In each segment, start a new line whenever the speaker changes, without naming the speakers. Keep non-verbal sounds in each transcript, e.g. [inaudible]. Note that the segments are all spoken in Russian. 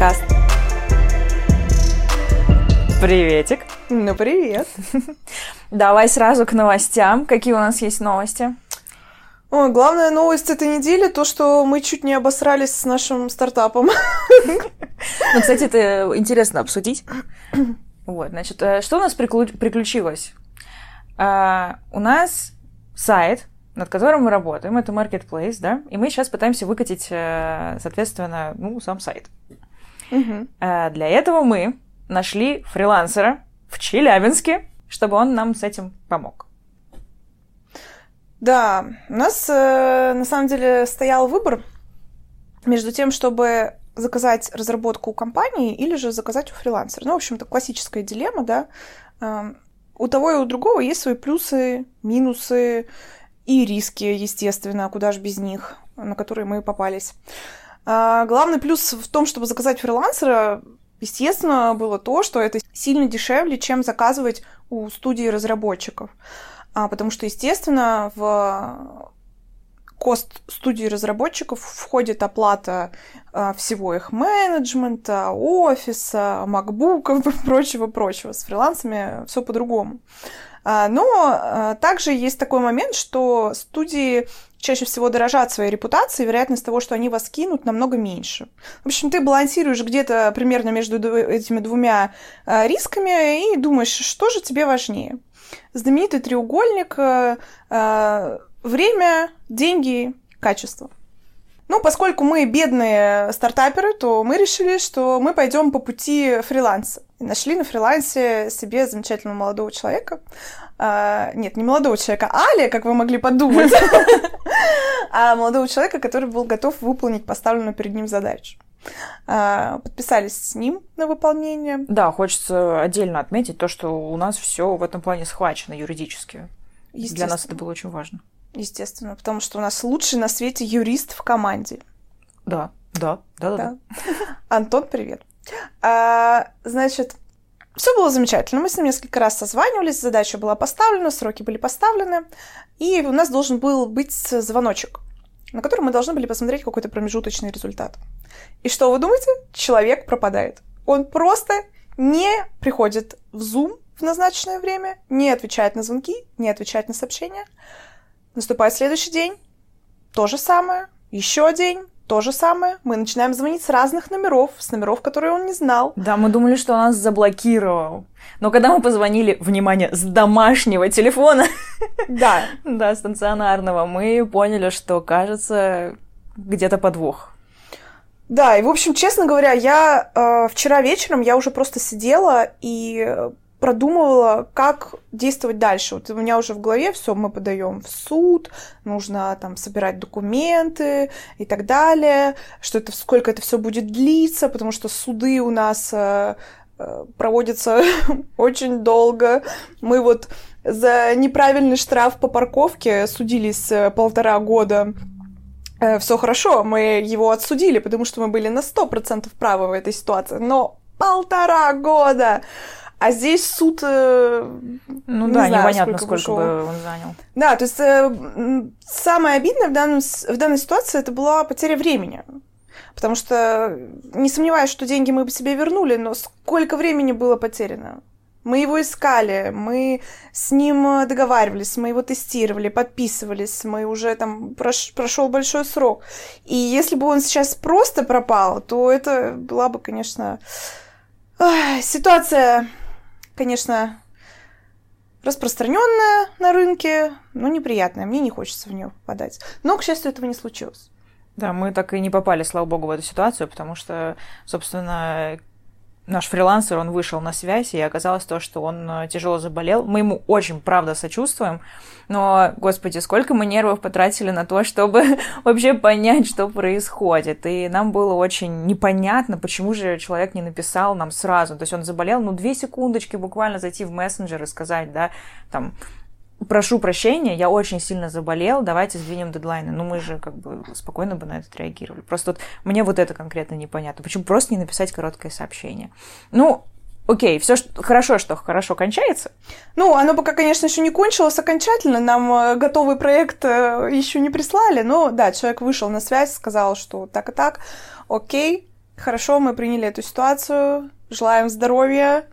подкаст.
Приветик.
Ну, привет.
Давай сразу к новостям. Какие у нас есть новости?
Ой, главная новость этой недели то, что мы чуть не обосрались с нашим стартапом.
Ну, кстати, это интересно обсудить. Вот, значит, э, что у нас приключилось? А, у нас сайт, над которым мы работаем, это Marketplace, да, и мы сейчас пытаемся выкатить, э, соответственно, ну, сам сайт.
Угу.
Для этого мы нашли фрилансера в Челябинске, чтобы он нам с этим помог.
Да, у нас э, на самом деле стоял выбор между тем, чтобы заказать разработку у компании или же заказать у фрилансера. Ну, в общем-то, классическая дилемма, да. Э, у того и у другого есть свои плюсы, минусы и риски, естественно, куда же без них, на которые мы попались. Э, главный плюс в том, чтобы заказать фрилансера, Естественно, было то, что это сильно дешевле, чем заказывать у студии разработчиков. А, потому что, естественно, в кост студии разработчиков входит оплата а, всего их менеджмента, офиса, макбуков и [laughs] прочего-прочего. С фрилансами все по-другому. А, но а, также есть такой момент, что студии чаще всего дорожат своей репутацией, вероятность того, что они вас кинут, намного меньше. В общем, ты балансируешь где-то примерно между этими двумя а, рисками и думаешь, что же тебе важнее. Знаменитый треугольник время, деньги, качество. Ну, поскольку мы бедные стартаперы, то мы решили, что мы пойдем по пути фриланса. Нашли на фрилансе себе замечательного молодого человека. А, нет, не молодого человека, а Али, как вы могли подумать, [laughs] а молодого человека, который был готов выполнить поставленную перед ним задачу. А, подписались с ним на выполнение.
Да, хочется отдельно отметить то, что у нас все в этом плане схвачено юридически. Для нас это было очень важно.
Естественно, потому что у нас лучший на свете юрист в команде.
Да, да, да, да. да.
Антон, привет. А, значит, все было замечательно. Мы с ним несколько раз созванивались, задача была поставлена, сроки были поставлены, и у нас должен был быть звоночек, на который мы должны были посмотреть какой-то промежуточный результат. И что вы думаете? Человек пропадает. Он просто не приходит в Zoom в назначенное время, не отвечает на звонки, не отвечает на сообщения. Наступает следующий день, то же самое, еще день, то же самое. Мы начинаем звонить с разных номеров, с номеров, которые он не знал.
Да, мы думали, что он нас заблокировал. Но когда мы позвонили, внимание, с домашнего телефона, [laughs]
да,
да, стационарного, мы поняли, что, кажется, где-то подвох.
Да, и, в общем, честно говоря, я э, вчера вечером, я уже просто сидела и продумывала, как действовать дальше. Вот у меня уже в голове все, мы подаем в суд, нужно там собирать документы и так далее, что это сколько это все будет длиться, потому что суды у нас э, э проводятся [laughs] очень долго. Мы вот за неправильный штраф по парковке судились э, полтора года. Все хорошо, мы его отсудили, потому что мы были на 100% правы в этой ситуации, но полтора года! А здесь суд... Э,
ну не да, знаю, непонятно, сколько, сколько бы он занял.
Да, то есть э, самое обидное в, данном, в данной ситуации это была потеря времени. Потому что не сомневаюсь, что деньги мы бы себе вернули, но сколько времени было потеряно? Мы его искали, мы с ним договаривались, мы его тестировали, подписывались, мы уже там прош, прошел большой срок. И если бы он сейчас просто пропал, то это была бы, конечно, ситуация конечно, распространенная на рынке, но неприятная. Мне не хочется в нее попадать. Но, к счастью, этого не случилось.
Да, мы так и не попали, слава богу, в эту ситуацию, потому что, собственно, наш фрилансер, он вышел на связь, и оказалось то, что он э, тяжело заболел. Мы ему очень, правда, сочувствуем, но, господи, сколько мы нервов потратили на то, [laughs] чтобы вообще понять, что происходит. И нам было очень непонятно, почему же человек не написал нам сразу. То есть он заболел, ну, две секундочки буквально зайти в мессенджер и сказать, да, там, прошу прощения, я очень сильно заболел, давайте сдвинем дедлайны. Ну, мы же как бы спокойно бы на это реагировали. Просто вот мне вот это конкретно непонятно. Почему просто не написать короткое сообщение? Ну, окей, все хорошо, что хорошо кончается.
Ну, оно пока, конечно, еще не кончилось окончательно, нам э, готовый проект э, еще не прислали, но да, человек вышел на связь, сказал, что так и так, окей, Хорошо, мы приняли эту ситуацию. Желаем здоровья,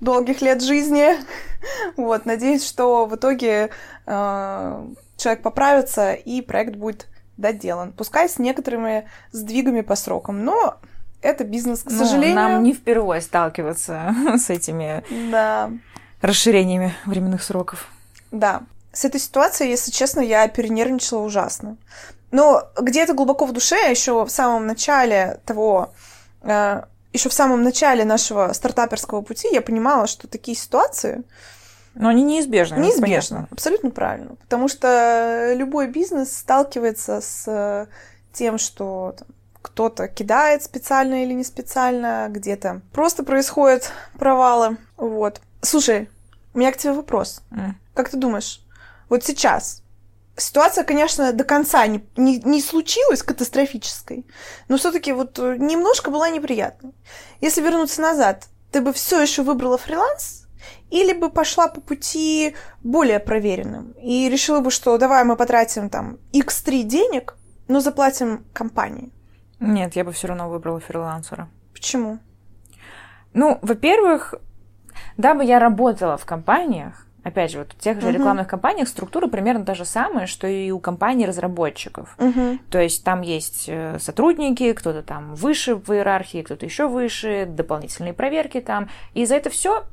долгих лет жизни. [laughs] вот, надеюсь, что в итоге э, человек поправится и проект будет доделан. Пускай с некоторыми сдвигами по срокам, но это бизнес, к ну, сожалению.
Нам не впервые сталкиваться [laughs] с этими
да.
расширениями временных сроков.
Да. С этой ситуацией, если честно, я перенервничала ужасно. Но где-то глубоко в душе, еще в самом начале того, э, еще в самом начале нашего стартаперского пути, я понимала, что такие ситуации,
но они неизбежны.
Неизбежно, абсолютно правильно. Потому что любой бизнес сталкивается с тем, что там, кто-то кидает специально или не специально, где-то просто происходят провалы. Вот. Слушай, у меня к тебе вопрос. Mm. Как ты думаешь, вот сейчас ситуация, конечно, до конца не, не, не случилась катастрофической, но все-таки вот немножко была неприятной. Если вернуться назад, ты бы все еще выбрала фриланс или бы пошла по пути более проверенным и решила бы, что давай мы потратим там x3 денег, но заплатим компании.
Нет, я бы все равно выбрала фрилансера.
Почему?
Ну, во-первых, дабы я работала в компаниях, опять же, вот в тех же uh-huh. рекламных компаниях структура примерно та же самая, что и у компаний разработчиков.
Uh-huh.
То есть там есть э, сотрудники, кто-то там выше в иерархии, кто-то еще выше, дополнительные проверки там. И за это все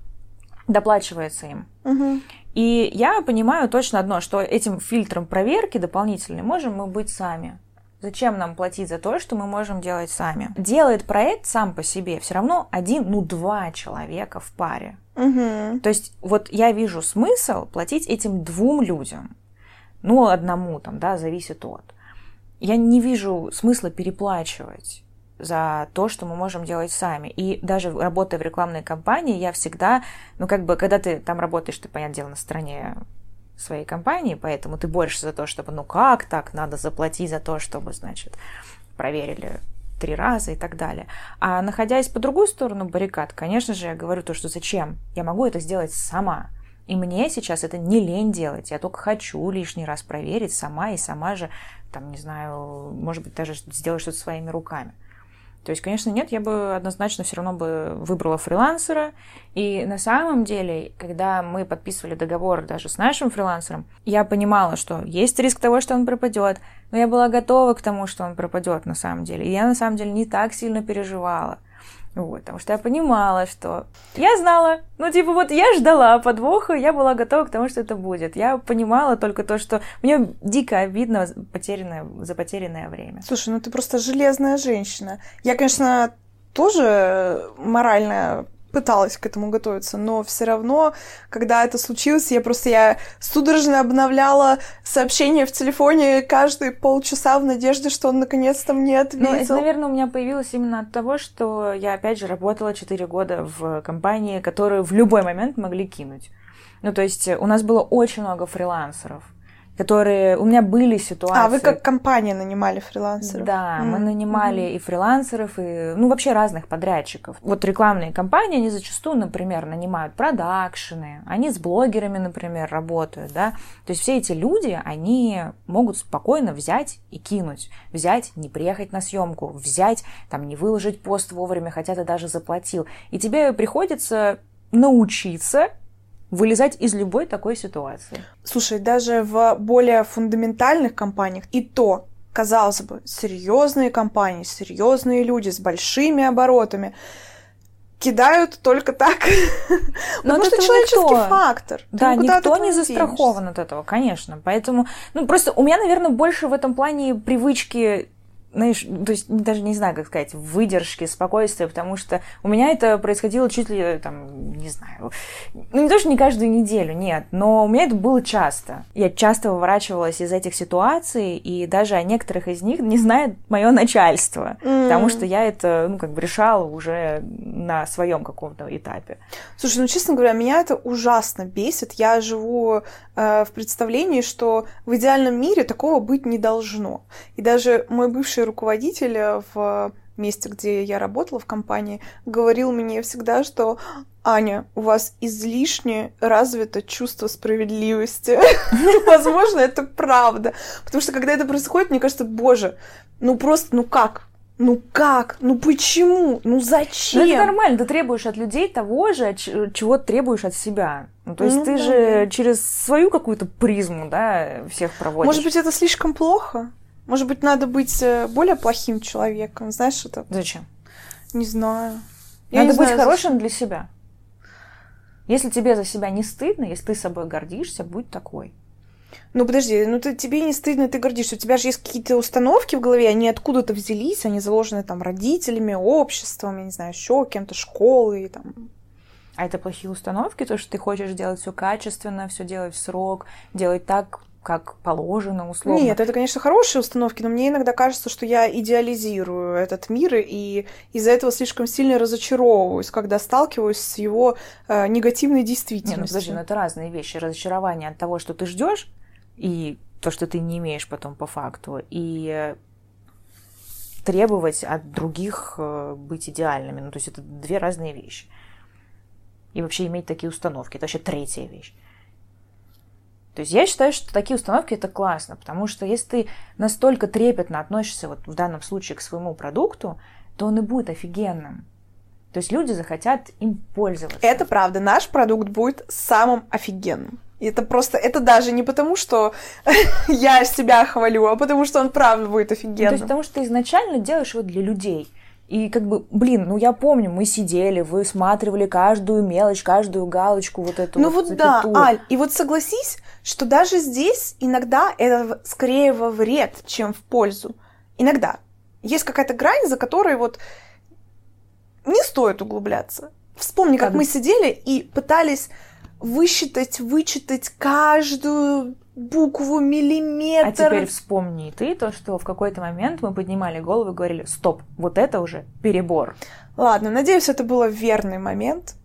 доплачивается им.
Угу.
И я понимаю точно одно, что этим фильтром проверки дополнительной можем мы быть сами. Зачем нам платить за то, что мы можем делать сами? Делает проект сам по себе все равно один, ну два человека в паре.
Угу.
То есть вот я вижу смысл платить этим двум людям. Ну, одному там, да, зависит от. Я не вижу смысла переплачивать за то, что мы можем делать сами. И даже работая в рекламной кампании, я всегда, ну, как бы, когда ты там работаешь, ты, понятное дело, на стороне своей компании, поэтому ты борешься за то, чтобы, ну, как так, надо заплатить за то, чтобы, значит, проверили три раза и так далее. А находясь по другую сторону баррикад, конечно же, я говорю то, что зачем? Я могу это сделать сама. И мне сейчас это не лень делать. Я только хочу лишний раз проверить сама и сама же, там, не знаю, может быть, даже сделать что-то своими руками. То есть, конечно, нет, я бы однозначно все равно бы выбрала фрилансера. И на самом деле, когда мы подписывали договор даже с нашим фрилансером, я понимала, что есть риск того, что он пропадет, но я была готова к тому, что он пропадет на самом деле. И я на самом деле не так сильно переживала. Вот, потому что я понимала, что я знала, ну, типа, вот я ждала подвоха, я была готова к тому, что это будет. Я понимала только то, что мне дико обидно потерянное, за потерянное время.
Слушай, ну ты просто железная женщина. Я, конечно, тоже морально пыталась к этому готовиться, но все равно, когда это случилось, я просто я судорожно обновляла сообщения в телефоне каждые полчаса в надежде, что он наконец-то мне ответил. Ну,
это, наверное, у меня появилось именно от того, что я, опять же, работала 4 года в компании, которую в любой момент могли кинуть. Ну, то есть у нас было очень много фрилансеров которые... У меня были ситуации...
А, вы как компания нанимали фрилансеров?
Да, mm-hmm. мы нанимали mm-hmm. и фрилансеров, и, ну, вообще разных подрядчиков. Вот рекламные компании, они зачастую, например, нанимают продакшены, они с блогерами, например, работают, да. То есть все эти люди, они могут спокойно взять и кинуть. Взять, не приехать на съемку, взять, там, не выложить пост вовремя, хотя ты даже заплатил. И тебе приходится научиться вылезать из любой такой ситуации.
Слушай, даже в более фундаментальных компаниях и то, казалось бы, серьезные компании, серьезные люди с большими оборотами кидают только так. [laughs] Но Потому что человеческий никто, фактор.
Да, никто не застрахован от этого, конечно. Поэтому, ну, просто у меня, наверное, больше в этом плане привычки знаешь, то есть даже не знаю, как сказать, выдержки, спокойствия, потому что у меня это происходило чуть ли, там, не знаю, ну не то, что не каждую неделю, нет, но у меня это было часто. Я часто выворачивалась из этих ситуаций, и даже о некоторых из них не знает мое начальство, mm. потому что я это, ну, как бы решала уже на своем каком-то этапе.
Слушай, ну, честно говоря, меня это ужасно бесит. Я живу э, в представлении, что в идеальном мире такого быть не должно. И даже мой бывший бывший руководитель э, в месте, где я работала в компании, говорил мне всегда, что Аня, у вас излишне развито чувство справедливости. [laughs] Возможно, это правда. Потому что когда это происходит, мне кажется, боже, ну просто, ну как? Ну как? Ну почему? Ну зачем? Ну
это нормально, ты требуешь от людей того же, чего требуешь от себя. Ну, то есть ну, ты да. же через свою какую-то призму, да, всех проводишь.
Может быть, это слишком плохо? Может быть, надо быть э, более плохим человеком, знаешь, это...
Зачем?
Не знаю.
Я надо не быть знаю, хорошим зачем. для себя. Если тебе за себя не стыдно, если ты собой гордишься, будь такой.
Ну подожди, ну ты, тебе не стыдно, ты гордишься. У тебя же есть какие-то установки в голове, они откуда-то взялись, они заложены там родителями, обществом, я не знаю, еще кем-то, школой, там,
а это плохие установки, то, что ты хочешь делать все качественно, все делать в срок, делать так, как положено, условно.
Нет, это, конечно, хорошие установки, но мне иногда кажется, что я идеализирую этот мир, и из-за этого слишком сильно разочаровываюсь, когда сталкиваюсь с его э, негативной действительностью. Нет, ну
подожди, ну это разные вещи. Разочарование от того, что ты ждешь, и то, что ты не имеешь потом по факту, и требовать от других э, быть идеальными. Ну, то есть это две разные вещи. И вообще иметь такие установки. Это вообще третья вещь. То есть я считаю, что такие установки это классно, потому что если ты настолько трепетно относишься вот в данном случае к своему продукту, то он и будет офигенным. То есть люди захотят им пользоваться.
Это правда. Наш продукт будет самым офигенным. И это просто, это даже не потому, что [laughs] я себя хвалю, а потому что он правда будет офигенным. Ну, то есть
потому что ты изначально делаешь его для людей. И как бы, блин, ну я помню, мы сидели, высматривали каждую мелочь, каждую галочку, вот эту
Ну вот, вот да, Аль, и вот согласись, что даже здесь иногда это скорее во вред, чем в пользу. Иногда. Есть какая-то грань, за которой вот не стоит углубляться. Вспомни, как, как мы сидели и пытались высчитать, вычитать каждую букву, миллиметр. А
теперь вспомни ты то, что в какой-то момент мы поднимали голову и говорили, стоп, вот это уже перебор.
Ладно, надеюсь, это был верный момент.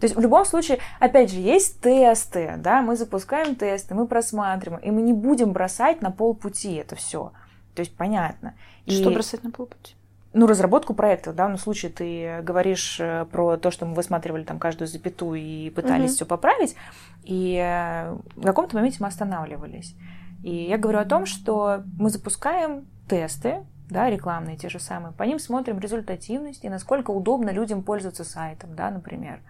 То есть в любом случае, опять же, есть тесты, да, мы запускаем тесты, мы просматриваем, и мы не будем бросать на полпути это все. То есть понятно.
Что и... бросать на полпути?
Ну, разработку проекта. В данном случае ты говоришь э, про то, что мы высматривали там каждую запятую и пытались mm-hmm. все поправить, и э, в каком-то моменте мы останавливались. И я говорю о том, что мы запускаем тесты, да, рекламные те же самые, по ним смотрим результативность и насколько удобно людям пользоваться сайтом, да, например.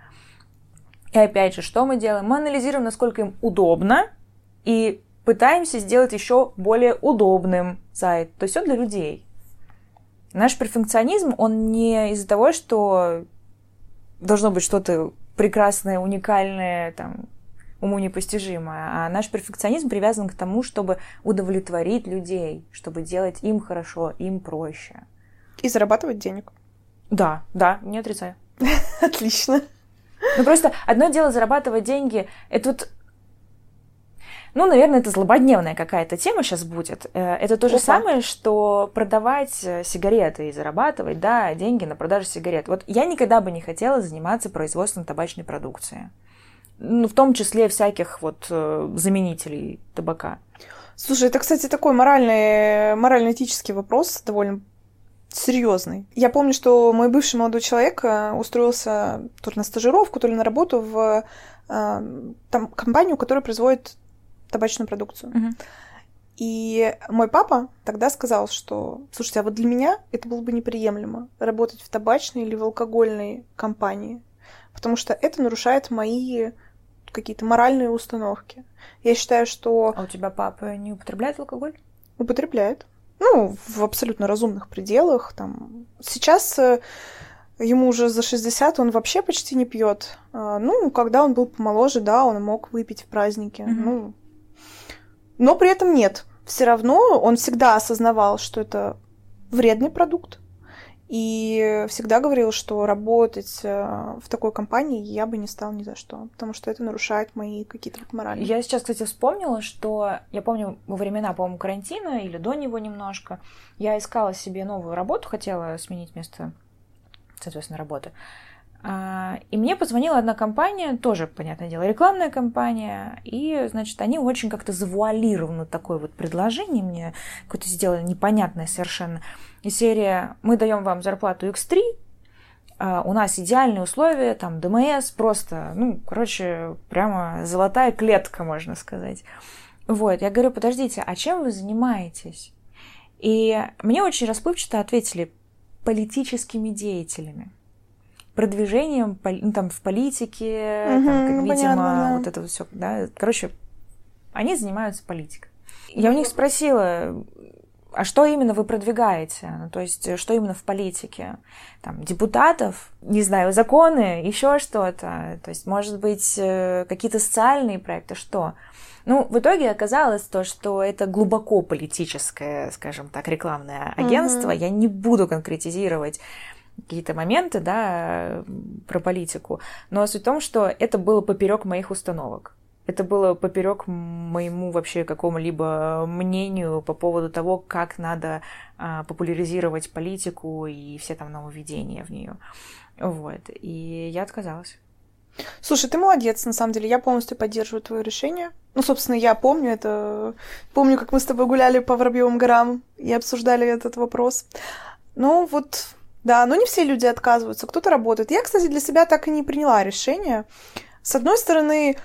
И опять же, что мы делаем? Мы анализируем, насколько им удобно, и пытаемся сделать еще более удобным сайт. То есть все для людей. Наш перфекционизм, он не из-за того, что должно быть что-то прекрасное, уникальное, там, уму непостижимое, а наш перфекционизм привязан к тому, чтобы удовлетворить людей, чтобы делать им хорошо, им проще.
И зарабатывать денег.
Да, да, не отрицаю. [laughs]
Отлично.
Ну просто одно дело зарабатывать деньги, это вот ну, наверное, это злободневная какая-то тема сейчас будет. Э, это то же Опа. самое, что продавать э, сигареты и зарабатывать, да, деньги на продажу сигарет. Вот я никогда бы не хотела заниматься производством табачной продукции. Ну, в том числе всяких вот э, заменителей табака.
Слушай, это, кстати, такой моральный, морально-этический вопрос, довольно серьезный. Я помню, что мой бывший молодой человек устроился то ли на стажировку, то ли на работу в там, компанию, которая производит табачную продукцию. Угу. И мой папа тогда сказал, что, слушайте, а вот для меня это было бы неприемлемо работать в табачной или в алкогольной компании, потому что это нарушает мои какие-то моральные установки. Я считаю, что...
А у тебя папа не употребляет алкоголь?
Употребляет. Ну, в абсолютно разумных пределах. Там. Сейчас э, ему уже за 60, он вообще почти не пьет. А, ну, когда он был помоложе, да, он мог выпить в празднике. Mm-hmm. Ну, но при этом нет. Все равно он всегда осознавал, что это вредный продукт. И всегда говорил, что работать э, в такой компании я бы не стал ни за что, потому что это нарушает мои какие-то моральные.
Я сейчас, кстати, вспомнила, что я помню во времена, по-моему, карантина или до него немножко, я искала себе новую работу, хотела сменить место, соответственно, работы. А, и мне позвонила одна компания, тоже, понятное дело, рекламная компания, и, значит, они очень как-то завуалированно такое вот предложение мне какое-то сделали непонятное совершенно. И серия «Мы даем вам зарплату X3, а, у нас идеальные условия, там, ДМС, просто, ну, короче, прямо золотая клетка, можно сказать». Вот, я говорю, подождите, а чем вы занимаетесь? И мне очень расплывчато ответили политическими деятелями продвижением ну, там, в политике, угу, там, как, видимо, понятно, да. вот это вот все, да. Короче, они занимаются политикой. Я у них спросила, а что именно вы продвигаете? Ну, то есть, что именно в политике? Там, депутатов, не знаю, законы, еще что-то. То есть, может быть, э, какие-то социальные проекты, что? Ну, в итоге оказалось то, что это глубоко политическое, скажем так, рекламное агентство. Mm-hmm. Я не буду конкретизировать какие-то моменты, да, про политику. Но суть в том, что это было поперек моих установок. Это было поперек моему вообще какому-либо мнению по поводу того, как надо а, популяризировать политику и все там нововведения в нее. Вот. И я отказалась.
Слушай, ты молодец, на самом деле. Я полностью поддерживаю твое решение. Ну, собственно, я помню это. Помню, как мы с тобой гуляли по Воробьевым горам и обсуждали этот вопрос. Ну, вот, да, но не все люди отказываются, кто-то работает. Я, кстати, для себя так и не приняла решение. С одной стороны,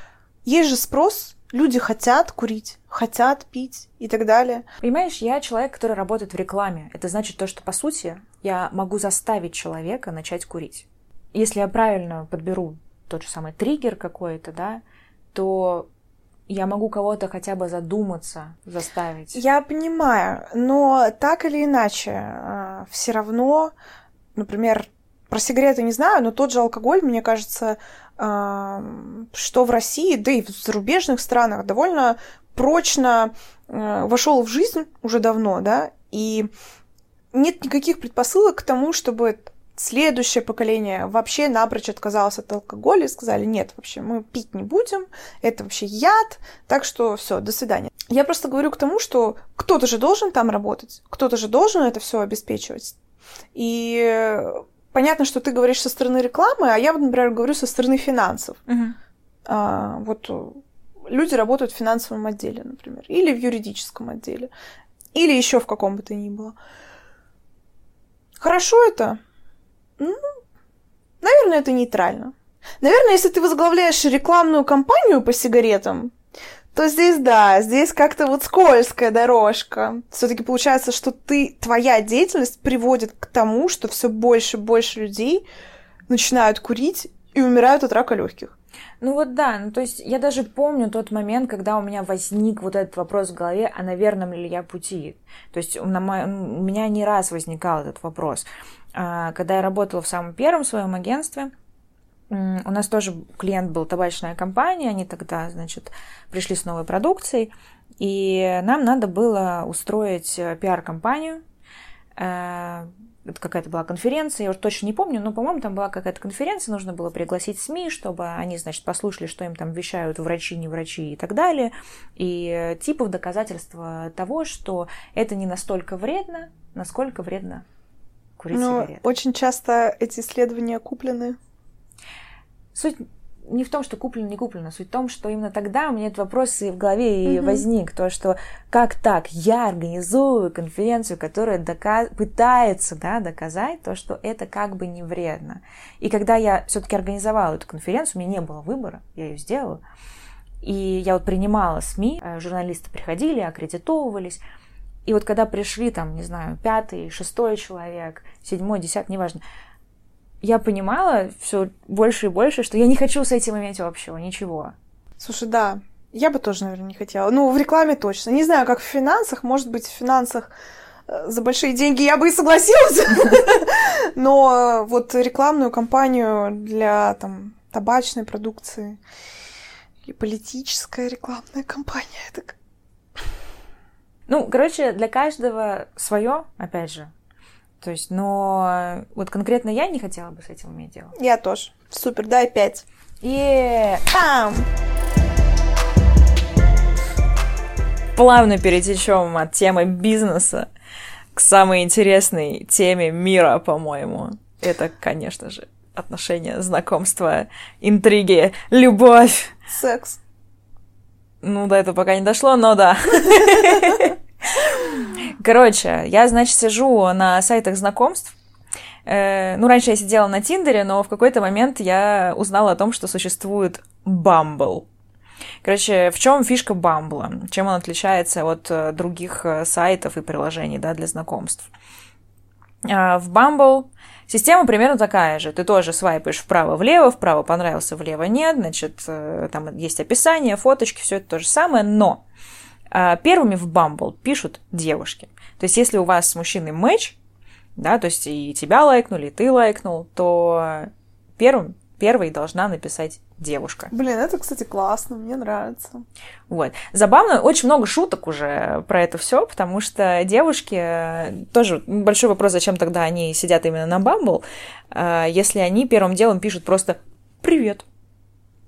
есть же спрос, люди хотят курить, хотят пить и так далее.
Понимаешь, я человек, который работает в рекламе. Это значит то, что, по сути, я могу заставить человека начать курить. Если я правильно подберу тот же самый триггер какой-то, да, то я могу кого-то хотя бы задуматься, заставить.
Я понимаю, но так или иначе, а, все равно, например, про сигареты не знаю, но тот же алкоголь, мне кажется, а, что в России, да и в зарубежных странах довольно прочно а, вошел в жизнь уже давно, да, и нет никаких предпосылок к тому, чтобы следующее поколение вообще напрочь отказалось от алкоголя и сказали, нет, вообще мы пить не будем, это вообще яд, так что все, до свидания. Я просто говорю к тому, что кто-то же должен там работать, кто-то же должен это все обеспечивать. И понятно, что ты говоришь со стороны рекламы, а я, например, говорю со стороны финансов. Угу. А, вот люди работают в финансовом отделе, например, или в юридическом отделе, или еще в каком бы то ни было. Хорошо это? Ну, наверное, это нейтрально. Наверное, если ты возглавляешь рекламную кампанию по сигаретам, то здесь да, здесь как-то вот скользкая дорожка. Все-таки получается, что ты, твоя деятельность приводит к тому, что все больше и больше людей начинают курить и умирают от рака легких.
Ну вот да, ну то есть я даже помню тот момент, когда у меня возник вот этот вопрос в голове, а на верном ли я пути. То есть у меня не раз возникал этот вопрос. А, когда я работала в самом первом своем агентстве, у нас тоже клиент был табачная компания, они тогда, значит, пришли с новой продукцией, и нам надо было устроить э, пиар-компанию. Э, это какая-то была конференция, я уже точно не помню, но, по-моему, там была какая-то конференция, нужно было пригласить СМИ, чтобы они, значит, послушали, что им там вещают врачи, не врачи и так далее, и типов доказательства того, что это не настолько вредно, насколько вредно курить Но сигареты.
Очень часто эти исследования куплены.
Суть не в том, что куплено, не куплено, суть в том, что именно тогда у меня этот вопрос и в голове и mm возник, то, что как так, я организую конференцию, которая доказ... пытается да, доказать то, что это как бы не вредно. И когда я все-таки организовала эту конференцию, у меня не было выбора, я ее сделала, и я вот принимала СМИ, э, журналисты приходили, аккредитовывались, и вот когда пришли там, не знаю, пятый, шестой человек, седьмой, десятый, неважно, я понимала все больше и больше, что я не хочу с этим иметь общего, ничего.
Слушай, да, я бы тоже, наверное, не хотела. Ну, в рекламе точно. Не знаю, как в финансах. Может быть, в финансах э, за большие деньги я бы и согласилась. [laughs] Но вот рекламную кампанию для там табачной продукции или политическая рекламная кампания, это
ну, короче, для каждого свое, опять же. То есть, но вот конкретно я не хотела бы с этим иметь дело.
Я тоже. Супер, дай пять.
И Пам! Плавно перетечем от темы бизнеса к самой интересной теме мира, по-моему. Это, конечно же, отношения, знакомства, интриги, любовь.
Секс.
Ну, до этого пока не дошло, но да. [laughs] Короче, я, значит, сижу на сайтах знакомств. Э, ну, раньше я сидела на Тиндере, но в какой-то момент я узнала о том, что существует Bumble. Короче, в чем фишка Бамбла? Чем он отличается от э, других э, сайтов и приложений да, для знакомств? А, в Bumble система примерно такая же. Ты тоже свайпаешь вправо-влево, вправо понравился, влево нет. Значит, там есть описание, фоточки, все это то же самое. Но первыми в Bumble пишут девушки. То есть, если у вас с мужчиной матч, да, то есть и тебя лайкнули, и ты лайкнул, то первым, первой должна написать девушка.
Блин, это, кстати, классно, мне нравится.
Вот. Забавно, очень много шуток уже про это все, потому что девушки, тоже большой вопрос, зачем тогда они сидят именно на Бамбл, э, если они первым делом пишут просто «Привет».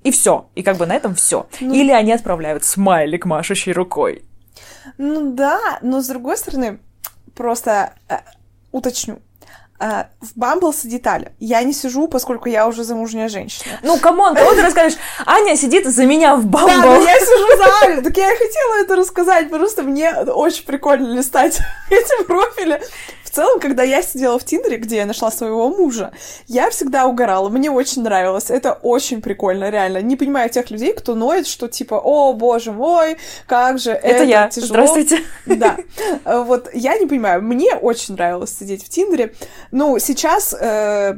И все. И как бы на этом все. Ну... Или они отправляют смайлик, машущий рукой.
Ну да, но с другой стороны, просто э, уточню. Uh, в Bumble сидит Аля. Я не сижу, поскольку я уже замужняя женщина.
Ну, come on, кого ты расскажешь? Аня сидит за меня в Bumble. Да,
но я сижу за Алю. Так я и хотела это рассказать, просто мне очень прикольно листать [laughs] эти профили целом, когда я сидела в Тиндере, где я нашла своего мужа, я всегда угорала, мне очень нравилось, это очень прикольно, реально. Не понимаю тех людей, кто ноет, что типа, о, боже мой, как же это, это я. тяжело.
Здравствуйте.
Да. Вот я не понимаю, мне очень нравилось сидеть в Тиндере. Ну, сейчас э,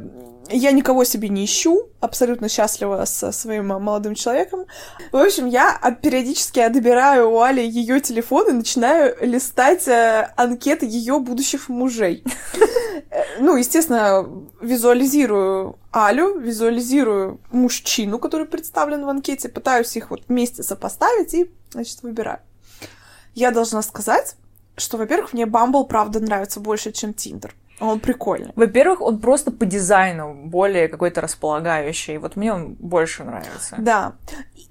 я никого себе не ищу, абсолютно счастлива со своим молодым человеком. В общем, я периодически отбираю у Али ее телефон и начинаю листать э, анкеты ее будущих мужей. Э, ну, естественно, визуализирую Алю, визуализирую мужчину, который представлен в анкете, пытаюсь их вот вместе сопоставить и, значит, выбираю. Я должна сказать, что, во-первых, мне Bumble, правда, нравится больше, чем Tinder. Он прикольный.
Во-первых, он просто по дизайну более какой-то располагающий. Вот мне он больше нравится.
Да.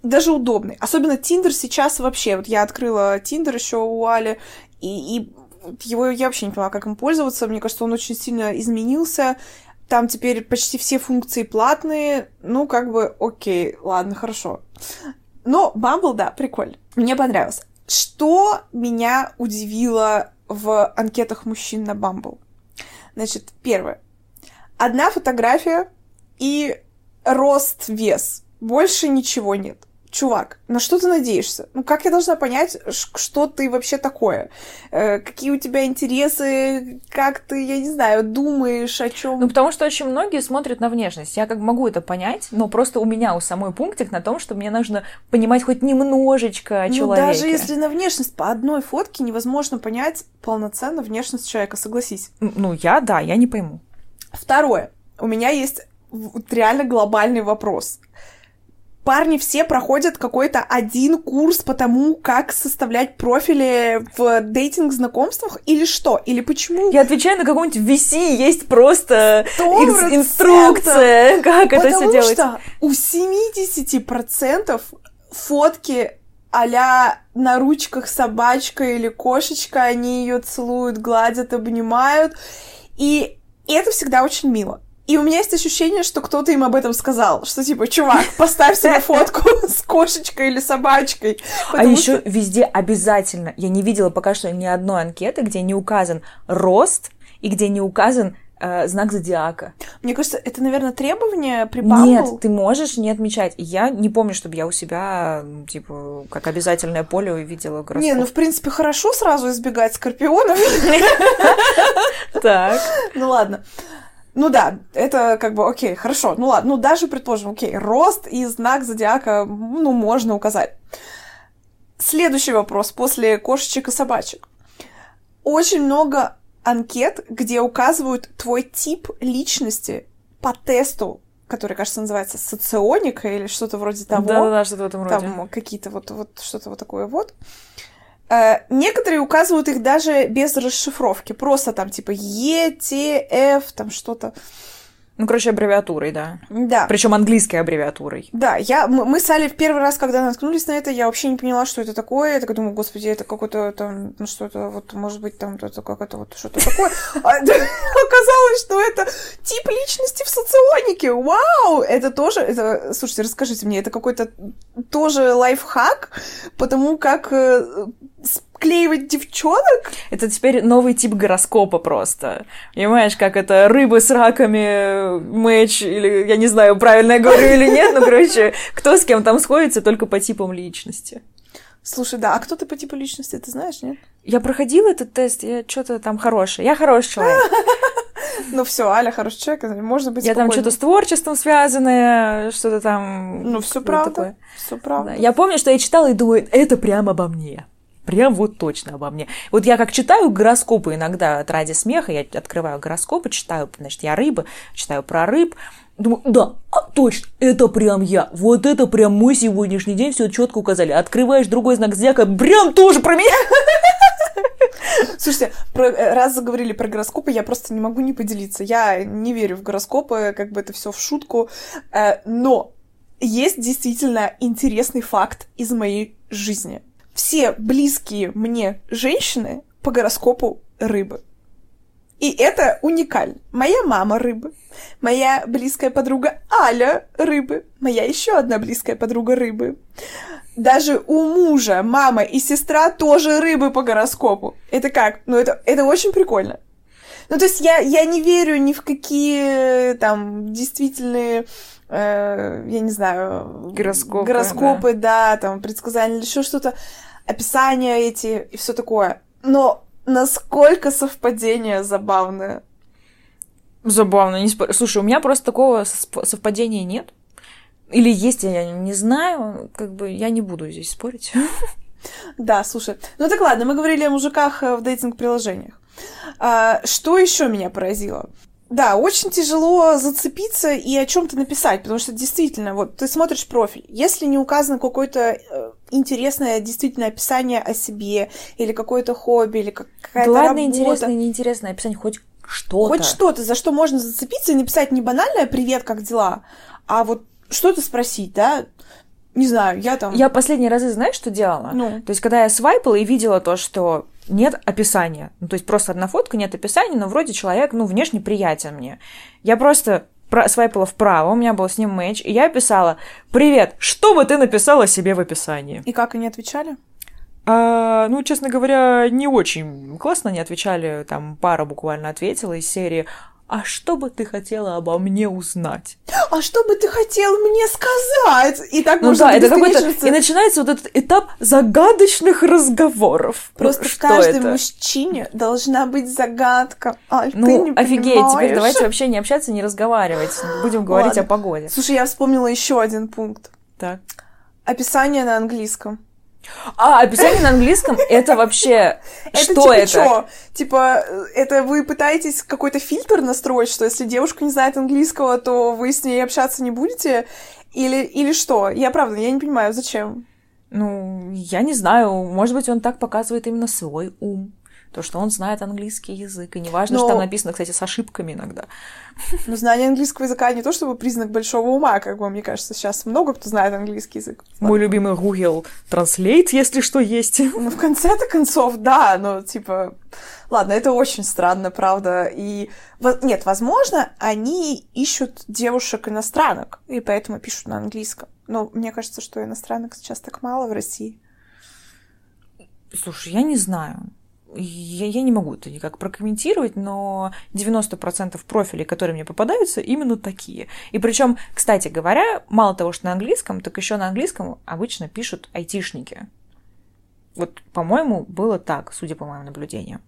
Даже удобный. Особенно Tinder сейчас вообще. Вот я открыла Tinder еще у Али, и, и его я вообще не поняла, как им пользоваться. Мне кажется, он очень сильно изменился. Там теперь почти все функции платные. Ну, как бы, окей, ладно, хорошо. Но Bumble, да, прикольно. Мне понравилось. Что меня удивило в анкетах мужчин на Bumble? Значит, первое. Одна фотография и рост, вес. Больше ничего нет. Чувак, на что ты надеешься? Ну, как я должна понять, что ты вообще такое? Э, какие у тебя интересы? Как ты, я не знаю, думаешь о чем?
Ну, потому что очень многие смотрят на внешность. Я как могу это понять, но просто у меня у самой пунктик на том, что мне нужно понимать хоть немножечко о ну, человеке.
даже если на внешность по одной фотке невозможно понять полноценно внешность человека, согласись.
Ну, я, да, я не пойму.
Второе. У меня есть реально глобальный вопрос парни все проходят какой-то один курс по тому, как составлять профили в дейтинг-знакомствах или что? Или почему?
Я отвечаю на каком-нибудь VC есть просто инструкция, [laughs] как это все делать. Потому
что у 70% фотки а на ручках собачка или кошечка, они ее целуют, гладят, обнимают. И это всегда очень мило. И у меня есть ощущение, что кто-то им об этом сказал. Что типа, чувак, поставь себе [laughs] фотку с кошечкой или собачкой.
А еще везде обязательно. Я не видела пока что ни одной анкеты, где не указан рост и где не указан э, знак зодиака.
Мне кажется, это, наверное, требование при Bumble?
Нет, ты можешь не отмечать. Я не помню, чтобы я у себя, типа, как обязательное поле увидела гороскоп.
Не, ну, в принципе, хорошо сразу избегать скорпионов. [laughs]
Так.
Ну, ладно. Ну да, это как бы окей, хорошо. Ну ладно, ну даже предположим, окей, рост и знак зодиака, ну, можно указать. Следующий вопрос после кошечек и собачек. Очень много анкет, где указывают твой тип личности по тесту, который, кажется, называется соционика или что-то вроде того.
Да-да-да, что-то в этом роде.
Там какие-то вот, вот что-то вот такое вот. Некоторые указывают их даже без расшифровки, просто там типа Е, Т, Ф, там что-то.
Ну, короче, аббревиатурой, да.
Да.
Причем английской аббревиатурой.
Да, я, мы, мы с Али в первый раз, когда наткнулись на это, я вообще не поняла, что это такое. Я так думаю, господи, это какое-то там, ну что-то, вот, может быть, там, это какое-то вот что-то такое. [laughs] А, оказалось, что это тип личности в соционике. Вау! Это тоже, это, слушайте, расскажите мне, это какой-то тоже лайфхак, потому как э, обклеивать девчонок?
Это теперь новый тип гороскопа просто. Понимаешь, как это рыбы с раками, мэч, или я не знаю, правильно я говорю или нет, но, короче, кто с кем там сходится, только по типам личности.
Слушай, да, а кто ты по типу личности, ты знаешь, нет?
Я проходила этот тест, я что-то там хорошая. Я хороший человек. [laughs]
Ну все, Аля хороший человек, можно быть
Я там что-то с творчеством связанное, что-то там...
Ну, все правда. Все правда.
Я помню, что я читала и думаю, это прямо обо мне. Прям вот точно обо мне. Вот я как читаю гороскопы иногда от ради смеха, я открываю гороскопы, читаю, значит, я рыба, читаю про рыб, Думаю, да, а, точно, это прям я. Вот это прям мой сегодняшний день, все четко указали. Открываешь другой знак зодиака, прям тоже про меня.
Слушайте, про, э, раз заговорили про гороскопы, я просто не могу не поделиться. Я не верю в гороскопы, как бы это все в шутку. Э, но есть действительно интересный факт из моей жизни. Все близкие мне женщины по гороскопу рыбы. И это уникально. Моя мама рыбы, моя близкая подруга Аля рыбы, моя еще одна близкая подруга рыбы. Даже у мужа мама и сестра тоже рыбы по гороскопу. Это как? Ну, это, это очень прикольно. Ну, то есть я, я не верю ни в какие там действительные э, я не знаю,
гороскопы,
гороскопы да. да, там предсказания или еще что-то, описания эти и все такое. Но насколько совпадение забавное.
Забавно, не спорю. Слушай, у меня просто такого совпадения нет. Или есть, я не знаю. Как бы я не буду здесь спорить. [laughs]
Да, слушай. Ну так ладно, мы говорили о мужиках э, в дейтинг-приложениях. А, что еще меня поразило? Да, очень тяжело зацепиться и о чем-то написать, потому что действительно, вот ты смотришь профиль, если не указано какое-то э, интересное действительно описание о себе, или какое-то хобби, или какая-то
Главное,
работа.
интересное, неинтересное описание, хоть что-то.
Хоть что-то, за что можно зацепиться и написать не банальное «Привет, как дела?», а вот что-то спросить, да? Не знаю, я там...
Я последние разы, знаешь, что делала?
Ну?
То есть, когда я свайпала и видела то, что нет описания. Ну, то есть просто одна фотка, нет описания, но вроде человек, ну, внешне приятен мне. Я просто про- свайпала вправо, у меня был с ним матч, и я писала «Привет, что бы ты написала себе в описании?»
И как они отвечали?
А, ну, честно говоря, не очень классно они отвечали, там пара буквально ответила из серии а что бы ты хотела обо мне узнать?
А что бы ты хотел мне сказать? И так
ну
можно
да, это какой-то... И начинается вот этот этап загадочных разговоров.
Просто
ну,
в каждом это? мужчине должна быть загадка. Аль,
ну,
ты не
офигеть,
понимаешь.
теперь давайте вообще не общаться, не разговаривать. Будем говорить
Ладно.
о погоде.
Слушай, я вспомнила еще один пункт.
Так.
Описание на английском.
А, описание на английском это вообще [laughs] что
типа
это?
Чё? Типа, это вы пытаетесь какой-то фильтр настроить, что если девушка не знает английского, то вы с ней общаться не будете? Или, или что? Я правда, я не понимаю, зачем?
Ну, я не знаю. Может быть, он так показывает именно свой ум. То, что он знает английский язык. И неважно,
Но-
что там написано, кстати, с ошибками иногда.
Но знание английского языка не то чтобы признак большого ума, как бы, мне кажется, сейчас много кто знает английский язык.
Мой любимый Google Translate, если что, есть.
Ну, в конце-то концов, да, но, типа... Ладно, это очень странно, правда. И, нет, возможно, они ищут девушек-иностранок, и поэтому пишут на английском. Но мне кажется, что иностранок сейчас так мало в России.
Слушай, я не знаю. Я, я не могу это никак прокомментировать, но 90% профилей, которые мне попадаются, именно такие. И причем, кстати говоря, мало того, что на английском, так еще на английском обычно пишут айтишники. Вот, по-моему, было так, судя по моим наблюдениям.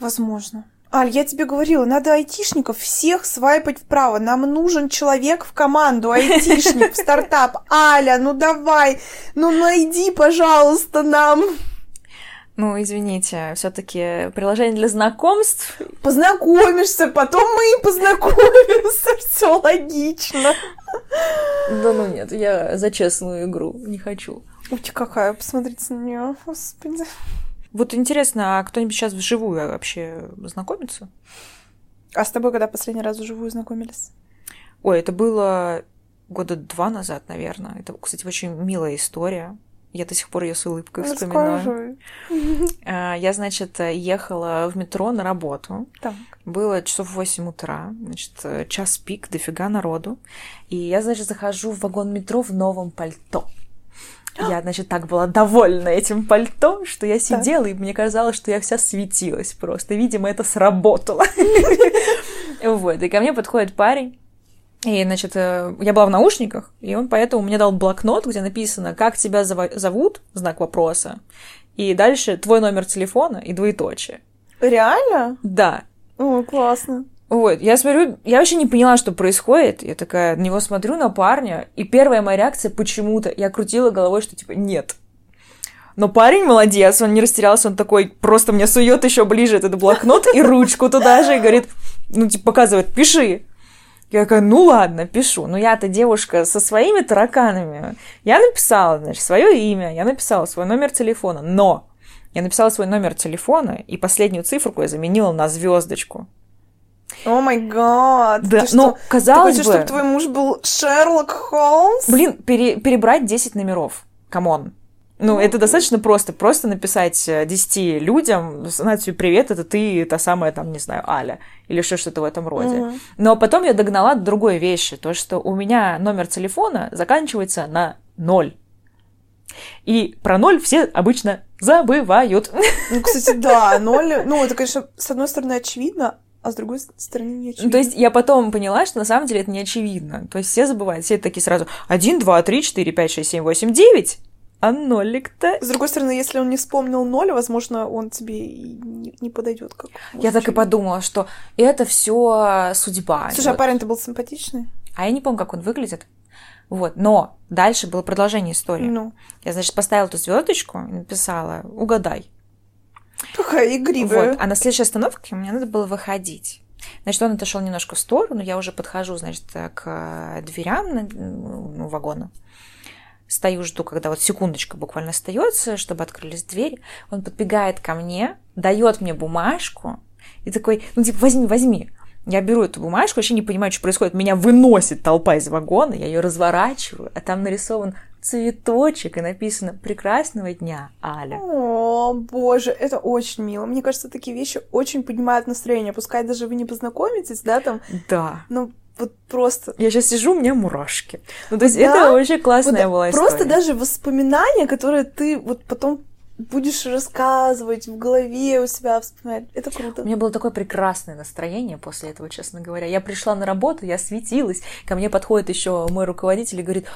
Возможно. Аль, я тебе говорила, надо айтишников всех свайпать вправо. Нам нужен человек в команду, айтишник, в стартап. Аля, ну давай, ну найди, пожалуйста, нам.
Ну, извините, все-таки приложение для знакомств.
Познакомишься, потом мы и познакомимся. [laughs] Все логично.
Да ну нет, я за честную игру не хочу.
Ой, какая, посмотрите на нее, господи.
Вот интересно, а кто-нибудь сейчас вживую вообще знакомится?
А с тобой когда последний раз вживую знакомились?
Ой, это было года два назад, наверное. Это, кстати, очень милая история. Я до сих пор ее с улыбкой вспоминаю.
Расскажи.
А, Я, значит, ехала в метро на работу.
Так.
Было часов 8 утра, значит, час пик, дофига народу. И я, значит, захожу в вагон метро в новом пальто. Я, значит, так была довольна этим пальто, что я сидела, и мне казалось, что я вся светилась просто. Видимо, это сработало. [laughs] Вот, и ко мне подходит парень, и, значит, э, я была в наушниках, и он поэтому мне дал блокнот, где написано, как тебя зовут, знак вопроса, и дальше твой номер телефона и двоеточие.
Реально?
Да.
О, классно.
Вот, я смотрю, я вообще не поняла, что происходит. Я такая на него смотрю, на парня, и первая моя реакция почему-то, я крутила головой, что типа нет. Но парень молодец, он не растерялся, он такой просто мне сует еще ближе этот блокнот и ручку туда же и говорит, ну, типа, показывает, пиши. Я такая, ну ладно, пишу. Но я-то девушка со своими тараканами. Я написала, значит, свое имя, я написала свой номер телефона, но я написала свой номер телефона, и последнюю циферку я заменила на звездочку.
Oh my God.
Да, но что, казалось
ты
хочешь,
бы... чтобы твой муж был Шерлок Холмс?
Блин, пере, перебрать 10 номеров. Come on. Ну, это достаточно просто. Просто написать 10 э, людям, Натью, привет, это ты, та самая, там, не знаю, Аля. Или еще что-то в этом роде. Mm-hmm. Но потом я догнала другой вещи. То, что у меня номер телефона заканчивается на ноль. И про ноль все обычно забывают.
Ну, кстати, да, ноль. Ну, это, конечно, с одной стороны очевидно, а с другой стороны не очевидно.
Ну, то есть я потом поняла, что на самом деле это не очевидно. То есть все забывают, все такие сразу 1, 2, 3, 4, 5, 6, 7, 8, 9. А нолик-то?
С другой стороны, если он не вспомнил ноль, возможно, он тебе не, не подойдет как.
Я так и подумала, что это все судьба.
Слушай, а вот. а парень-то был симпатичный?
А я не помню, как он выглядит. Вот, но дальше было продолжение истории.
Ну.
Я, значит, поставила эту звездочку и написала «Угадай».
Какая игривая.
Вот, а на следующей остановке мне надо было выходить. Значит, он отошел немножко в сторону, я уже подхожу, значит, к дверям ну, вагона стою, жду, когда вот секундочка буквально остается, чтобы открылись двери. Он подбегает ко мне, дает мне бумажку и такой, ну типа, возьми, возьми. Я беру эту бумажку, вообще не понимаю, что происходит. Меня выносит толпа из вагона, я ее разворачиваю, а там нарисован цветочек и написано «Прекрасного дня, Аля».
О, боже, это очень мило. Мне кажется, такие вещи очень поднимают настроение. Пускай даже вы не познакомитесь, да, там.
Да.
Ну, вот просто...
Я сейчас сижу, у меня мурашки. Ну, то есть да? это очень классная вот, была
история. Просто даже воспоминания, которые ты вот потом будешь рассказывать в голове у себя вспоминать. Это круто.
У меня было такое прекрасное настроение после этого, честно говоря. Я пришла на работу, я светилась. Ко мне подходит еще мой руководитель и говорит,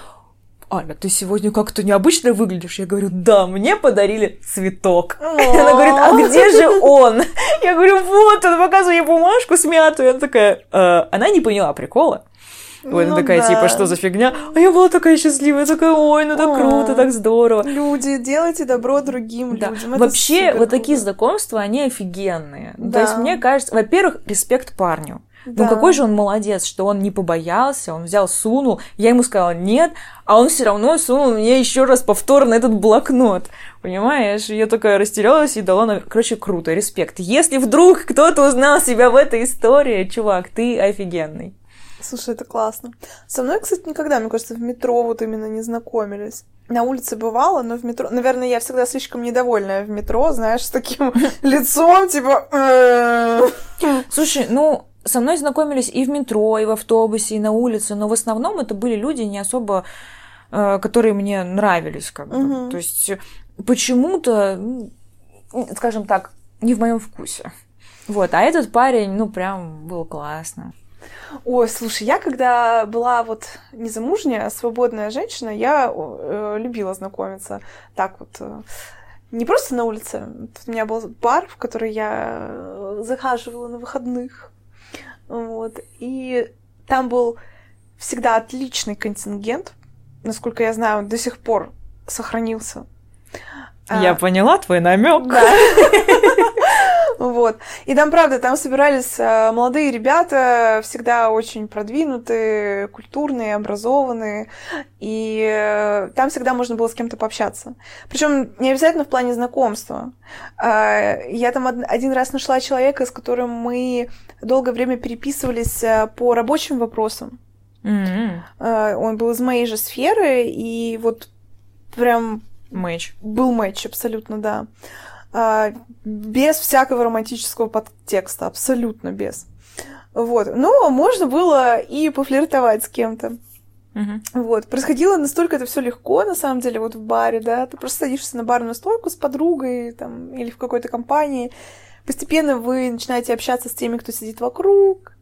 Аля, ты сегодня как-то необычно выглядишь. Я говорю, да, мне подарили цветок. [laughs] Она говорит, а где же он? [laughs] Я говорю, вот, он показывает мне бумажку смятую. Она такая, «Э, она не поняла прикола. Вот ну, она такая, да. типа, что за фигня? А я была такая счастливая, такая, ой, ну так О, круто, так здорово.
Люди, делайте добро другим да. людям.
Вообще, вот такие знакомства, они офигенные. Да. То есть, мне кажется, во-первых, респект парню. Ну, да. Ну какой же он молодец, что он не побоялся, он взял, сунул. Я ему сказала нет, а он все равно сунул мне еще раз повторно этот блокнот. Понимаешь? Я такая растерялась и дала... На... Короче, круто, респект. Если вдруг кто-то узнал себя в этой истории, чувак, ты офигенный.
Слушай, это классно. Со мной, кстати, никогда, мне кажется, в метро вот именно не знакомились. На улице бывало, но в метро... Наверное, я всегда слишком недовольная в метро, знаешь, с таким [laughs] лицом, типа... «Э».
Слушай, ну, со мной знакомились и в метро, и в автобусе, и на улице, но в основном это были люди не особо, э, которые мне нравились, как бы. Угу. То есть почему-то, ну, скажем так, не в моем вкусе. Вот, а этот парень, ну, прям был классно.
Ой, слушай, я когда была вот незамужняя, свободная женщина, я э, любила знакомиться так вот э, не просто на улице. Тут у меня был бар, в который я э, захаживала на выходных. Вот. И там был всегда отличный контингент. Насколько я знаю, он до сих пор сохранился.
Я а, поняла твой намек.
Да. [laughs] Вот. И там, правда, там собирались э, молодые ребята, всегда очень продвинутые, культурные, образованные. И э, там всегда можно было с кем-то пообщаться. Причем не обязательно в плане знакомства. А, я там один раз нашла человека, с которым мы долгое время переписывались э, по рабочим вопросам.
Mm-hmm.
Он был из моей же сферы, и вот прям...
Мэч.
Был мэч, абсолютно, да. А, без всякого романтического подтекста, абсолютно без. Вот. Но можно было и пофлиртовать с кем-то.
Мгм.
Вот. Происходило настолько это все легко, на самом деле, вот в баре, да. Ты просто садишься на барную стойку с подругой там, или в какой-то компании. Постепенно вы начинаете общаться с теми, кто сидит вокруг.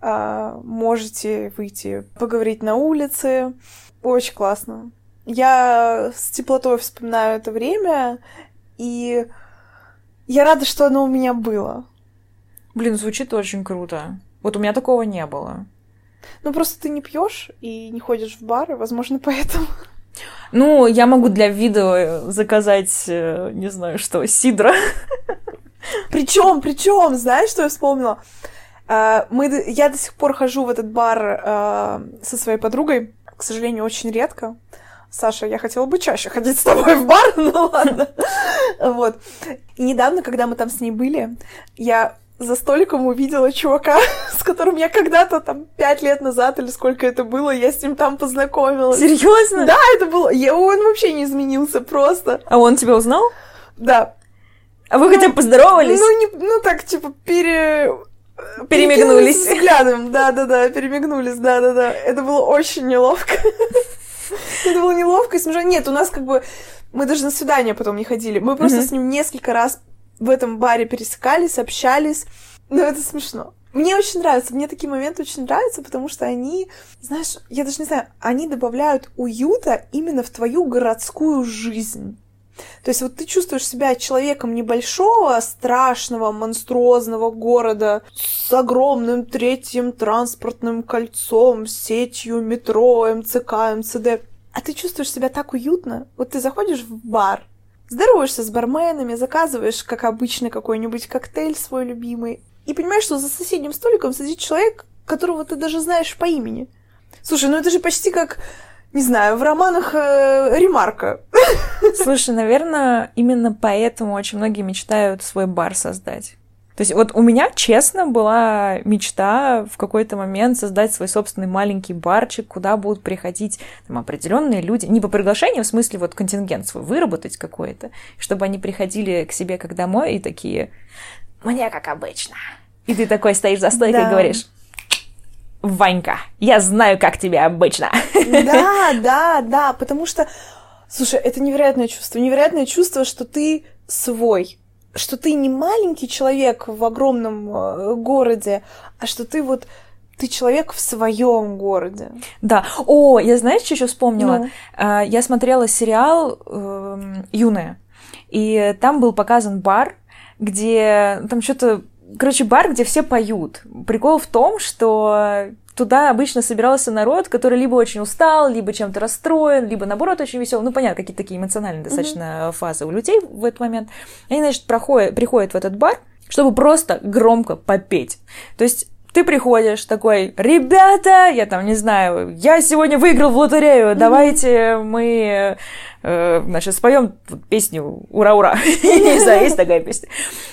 а, можете выйти поговорить на улице. Очень классно. Я с теплотой вспоминаю это время, и я рада, что оно у меня было.
Блин, звучит очень круто. Вот у меня такого не было.
Ну, просто ты не пьешь и не ходишь в бары, возможно, [laughs] поэтому.
Ну, я могу для видео заказать, э, не знаю что, сидра. [laughs]
Причем, причем, знаешь, что я вспомнила? А, Мы, я до сих пор хожу в этот бар а, со своей подругой, к сожалению, очень редко. Саша, я хотела бы чаще ходить с тобой в бар, [laughs] ну ладно. Вот. И недавно, когда мы там с ней были, я за столиком увидела чувака, [laughs] с которым я когда-то там пять лет назад или сколько это было, я с ним там познакомилась.
Серьезно?
Да, это было... я- Он вообще не изменился, просто.
А он тебя узнал?
Да,
А вы хотя бы поздоровались?
Ну, не, ну так, типа, пере...
Перемигнулись.
перекинулись взглядом, да-да-да, перемигнулись, да-да-да. Это было очень неловко. [laughs] [laughs] Это было неловко и смешно. Нет, у нас как бы... Мы даже на свидание потом не ходили. Мы просто с ним несколько раз в этом баре пересекались, общались. Но это смешно. Мне очень нравится, мне такие моменты очень нравятся, потому что они, знаешь, я даже не знаю, они добавляют уюта именно в твою городскую жизнь. То есть вот ты чувствуешь себя человеком небольшого, страшного, монструозного города с огромным третьим транспортным кольцом, сетью метро, МЦК, МЦД. А ты чувствуешь себя так уютно. Вот ты заходишь в бар, здороваешься с барменами, заказываешь, как обычно, какой-нибудь коктейль свой любимый, и понимаешь, что за соседним столиком сидит человек, которого ты даже знаешь по имени. Слушай, ну это же почти как, не знаю, в романах э, Ремарка. [laughs]
Слушай, наверное, именно поэтому очень многие мечтают свой бар создать. То есть вот у меня, честно, была мечта в какой-то момент создать свой собственный маленький барчик, куда будут приходить там, определенные люди, не по приглашению, в смысле вот контингент свой выработать какой-то, чтобы они приходили к себе как домой и такие, мне как обычно. И ты такой стоишь за стойкой
Да.
и говоришь, Ванька, я знаю, как тебе обычно.
Да, [laughs] да, да, потому что, слушай, это невероятное чувство. Невероятное чувство, что ты свой, что ты не маленький человек в огромном э, городе, а что ты вот ты человек в своем городе.
Да. О, я знаешь, что еще вспомнила?
Ну.
А, Я смотрела сериал эм, Юная, и там был показан бар, где там что-то, короче, бар, где все поют. Прикол в том, что туда обычно собирался народ, который либо очень устал, либо чем-то расстроен, либо наоборот очень веселый. Ну, понятно, какие-то такие эмоциональные достаточно фазы у людей в этот момент. Они, значит, проходят, приходят в этот бар, чтобы просто громко попеть. То есть ты приходишь такой, ребята, я там не знаю, я сегодня выиграл в лотерею, давайте мы, э, значит, споем песню «Ура-ура». [laughs] Не знаю, есть такая песня.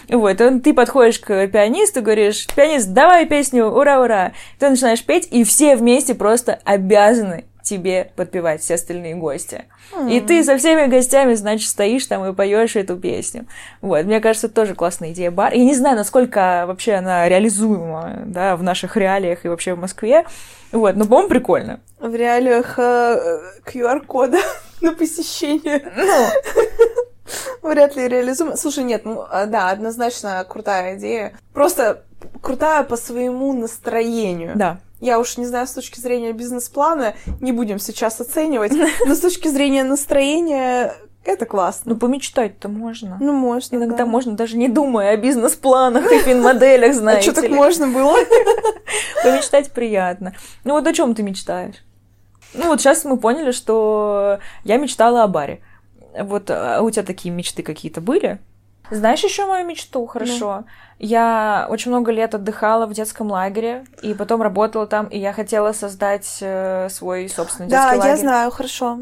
Вот, ты подходишь к пианисту, говоришь, пианист, давай песню «Ура-ура». Ты начинаешь петь, и все вместе просто обязаны тебе подпевать все остальные гости. И ты со всеми гостями, значит, стоишь там и поешь эту песню. Вот, мне кажется, это тоже классная идея бар. Я не знаю, насколько вообще она реализуема, да, в наших реалиях и вообще в Москве. Вот, но, по-моему, прикольно.
В реалиях э, QR-кода [laughs] на посещение.
Ну, [laughs]
Вряд ли реализуем. Слушай, нет, ну а, да, однозначно крутая идея. Просто крутая по своему настроению.
да.
Я уж не знаю, с точки зрения бизнес-плана, не будем сейчас оценивать, но с точки зрения настроения это классно.
Ну, помечтать-то можно.
Ну, можно,
Иногда
да.
можно, даже не думая о бизнес-планах и финмоделях,
А
знаете
что так можно было? [laughs]
Помечтать приятно. Ну вот о чем ты мечтаешь? Ну вот сейчас мы поняли, что я мечтала о баре. Вот а у тебя такие мечты какие-то были? Знаешь еще мою мечту хорошо? Я очень много лет отдыхала в детском лагере, и потом работала там, и я хотела создать э, свой собственный
Да,
детский лагерь.
я знаю, хорошо.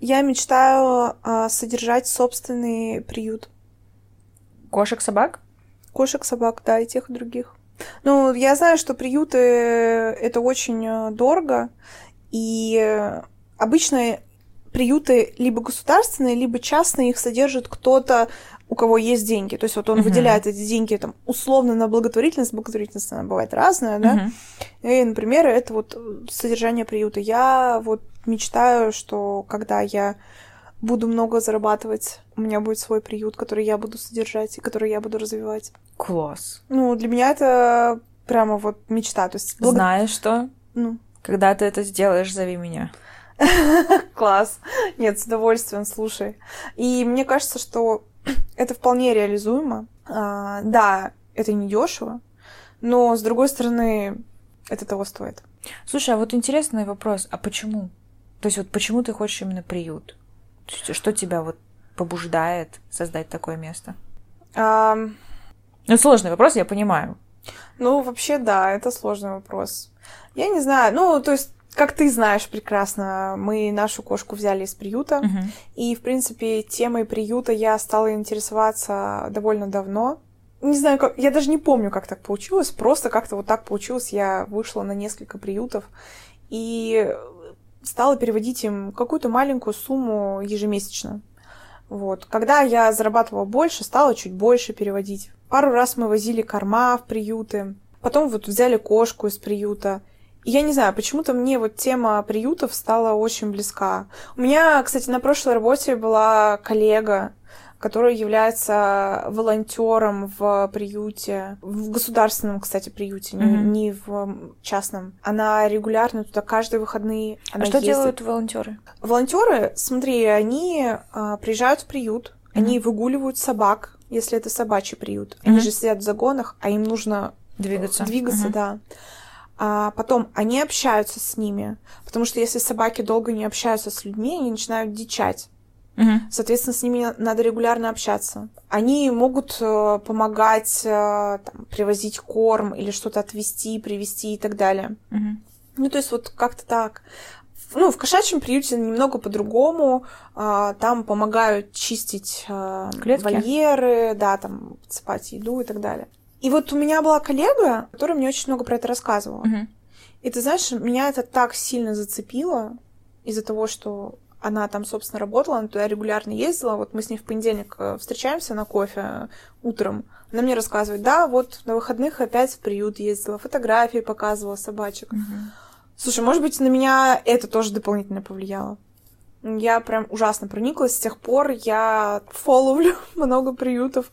Я мечтаю а, содержать собственный приют.
Кошек, собак?
Кошек, собак, да, и тех, и других. Ну, я знаю, что приюты э, это очень э, дорого, и э, обычно приюты либо государственные, либо частные, их содержит кто-то, у кого есть деньги. То есть вот он
Мгм.
выделяет эти деньги там условно на благотворительность. Благотворительность она бывает разная, да.
Мгм.
И, например, это вот содержание приюта. Я вот мечтаю, что когда я буду много зарабатывать, у меня будет свой приют, который я буду содержать и который я буду развивать.
Класс.
Ну, для меня это прямо вот мечта. То есть,
благ... Знаешь что?
Ну.
Когда ты это сделаешь, зови меня. [laughs]
Класс. Нет, с удовольствием, слушай. И мне кажется, что это вполне реализуемо. А, да, это не дешево, но с другой стороны, это того стоит.
Слушай, а вот интересный вопрос, а почему? То есть вот почему ты хочешь именно приют? Что тебя вот побуждает создать такое место?
А...
Ну, сложный вопрос, я понимаю.
Ну, вообще, да, это сложный вопрос. Я не знаю, ну, то есть, как ты знаешь прекрасно, мы нашу кошку взяли из приюта,
uh-huh.
и, в принципе, темой приюта я стала интересоваться довольно давно. Не знаю, как, я даже не помню, как так получилось, просто как-то вот так получилось, я вышла на несколько приютов, и стала переводить им какую-то маленькую сумму ежемесячно. Вот. Когда я зарабатывала больше, стала чуть больше переводить. Пару раз мы возили корма в приюты. Потом вот взяли кошку из приюта. Я не знаю, почему-то мне вот тема приютов стала очень близка. У меня, кстати, на прошлой работе была коллега, который является волонтером в приюте, в государственном, кстати, приюте, mm-hmm. не, не в частном. Она регулярно туда каждые выходные. Она
а что
ездит.
делают волонтеры?
Волонтеры, смотри, они а, приезжают в приют, mm-hmm. они выгуливают собак, если это собачий приют. Mm-hmm. Они же сидят в загонах, а им нужно
двигаться.
Двигаться, mm-hmm. да. А потом они общаются с ними, потому что если собаки долго не общаются с людьми, они начинают дичать.
Угу.
Соответственно, с ними надо регулярно общаться. Они могут э, помогать э, там, привозить корм или что-то отвезти, привезти и так далее.
Угу.
Ну, то есть вот как-то так. Ну, в кошачьем приюте немного по-другому. А, там помогают чистить а, вольеры, да, там подсыпать еду и так далее. И вот у меня была коллега, которая мне очень много про это рассказывала.
Угу.
И ты знаешь, меня это так сильно зацепило из-за того, что она там, собственно, работала, она туда регулярно ездила. Вот мы с ней в понедельник э, встречаемся на кофе утром. Она мне рассказывает, да, вот на выходных опять в приют ездила, фотографии показывала собачек.
Угу.
Слушай, может быть, на меня это тоже дополнительно повлияло. Я прям ужасно прониклась. С тех пор я фолловлю [laughs] много приютов.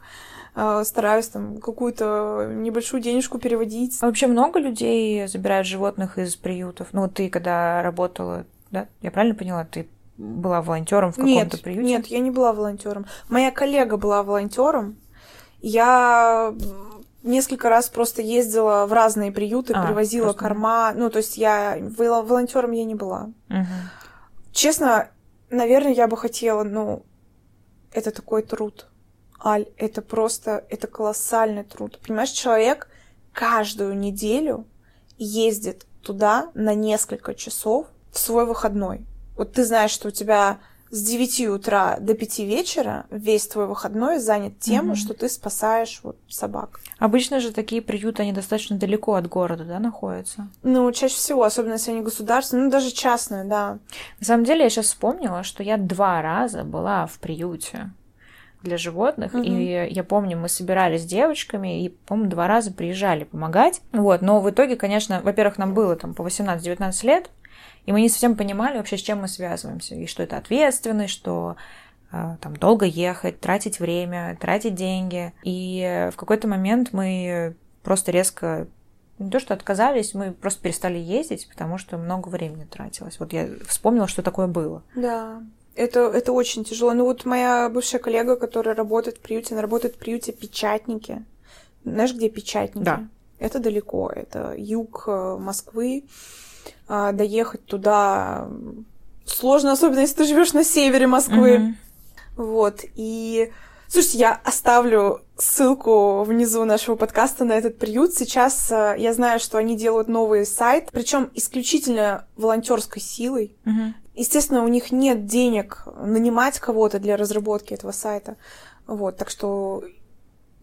Э, стараюсь там какую-то небольшую денежку переводить.
А вообще много людей забирают животных из приютов? Ну, ты когда работала, да? Я правильно поняла? Ты была волонтером в каком-то приюте?
Нет, я не была волонтером. Моя коллега была волонтером. Я несколько раз просто ездила в разные приюты, а, привозила просто... корма. Ну, то есть я волонтером я не была.
Угу.
Честно, наверное, я бы хотела, ну, это такой труд. Аль, это просто, это колоссальный труд. Понимаешь, человек каждую неделю ездит туда на несколько часов в свой выходной. Вот ты знаешь, что у тебя с 9 утра до 5 вечера весь твой выходной занят тем, угу. что ты спасаешь вот собак.
Обычно же такие приюты, они достаточно далеко от города, да, находятся?
Ну, чаще всего, особенно если они государственные, ну, даже частные, да.
На самом деле, я сейчас вспомнила, что я два раза была в приюте для животных. Mm-hmm. И я помню, мы собирались с девочками и, по-моему, два раза приезжали помогать. Вот, но в итоге, конечно, во-первых, нам было там по 18-19 лет, и мы не совсем понимали вообще, с чем мы связываемся, и что это ответственность, что э, там долго ехать, тратить время, тратить деньги. И в какой-то момент мы просто резко не то, что отказались, мы просто перестали ездить, потому что много времени тратилось. Вот я вспомнила, что такое было.
Да, это, это очень тяжело. Ну вот моя бывшая коллега, которая работает в приюте, она работает в приюте печатники. Знаешь, где печатники?
Да.
Это далеко, это юг э, Москвы. А, доехать туда сложно, особенно если ты живешь на севере Москвы.
Mm-hmm.
Вот. И Слушайте, я оставлю ссылку внизу нашего подкаста на этот приют. Сейчас э, я знаю, что они делают новый сайт, причем исключительно волонтерской силой.
Угу.
Естественно, у них нет денег нанимать кого-то для разработки этого сайта. Вот, так что,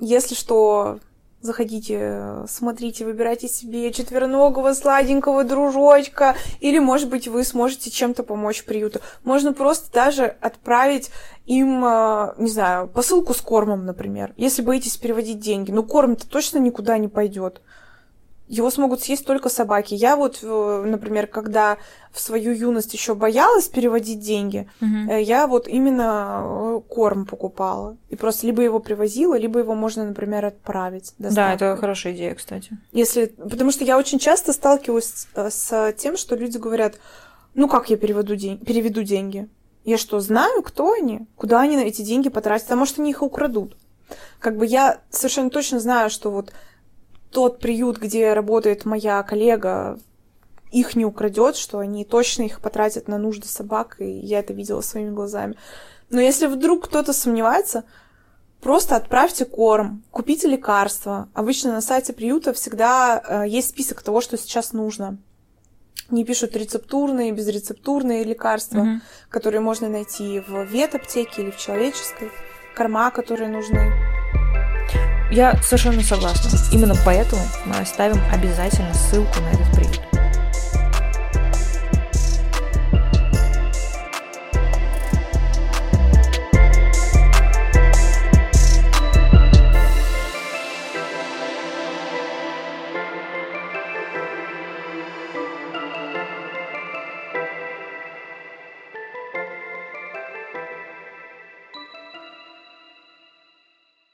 если что, Заходите, смотрите, выбирайте себе четвероногого сладенького дружочка, или, может быть, вы сможете чем-то помочь приюту. Можно просто даже отправить им, а, не знаю, посылку с кормом, например, если боитесь переводить деньги. Ну, корм-то точно никуда не пойдет. Его смогут съесть только собаки. Я вот, э, например, когда в свою юность еще боялась переводить деньги, э, я вот именно э, корм покупала. И просто либо его привозила, либо его можно, например, отправить.
Да,
доставкой.
это хорошая идея, кстати.
Если, потому что я очень часто сталкиваюсь с, с тем, что люди говорят, ну как я переведу, день, переведу деньги? Я что, знаю, кто они? Куда они эти деньги потратят? А может, они их украдут? Как бы я совершенно точно знаю, что вот тот приют, где работает моя коллега, их не украдет, что они точно их потратят на нужды собак, и я это видела своими глазами. Но если вдруг кто-то сомневается, просто отправьте корм, купите лекарства. Обычно на сайте приюта всегда э, есть список того, что сейчас нужно. Не пишут рецептурные, безрецептурные лекарства,
Мгм.
которые можно найти в ветаптеке или в человеческой, корма, которые нужны.
Я совершенно согласна. Именно поэтому мы оставим обязательно ссылку на этот приют.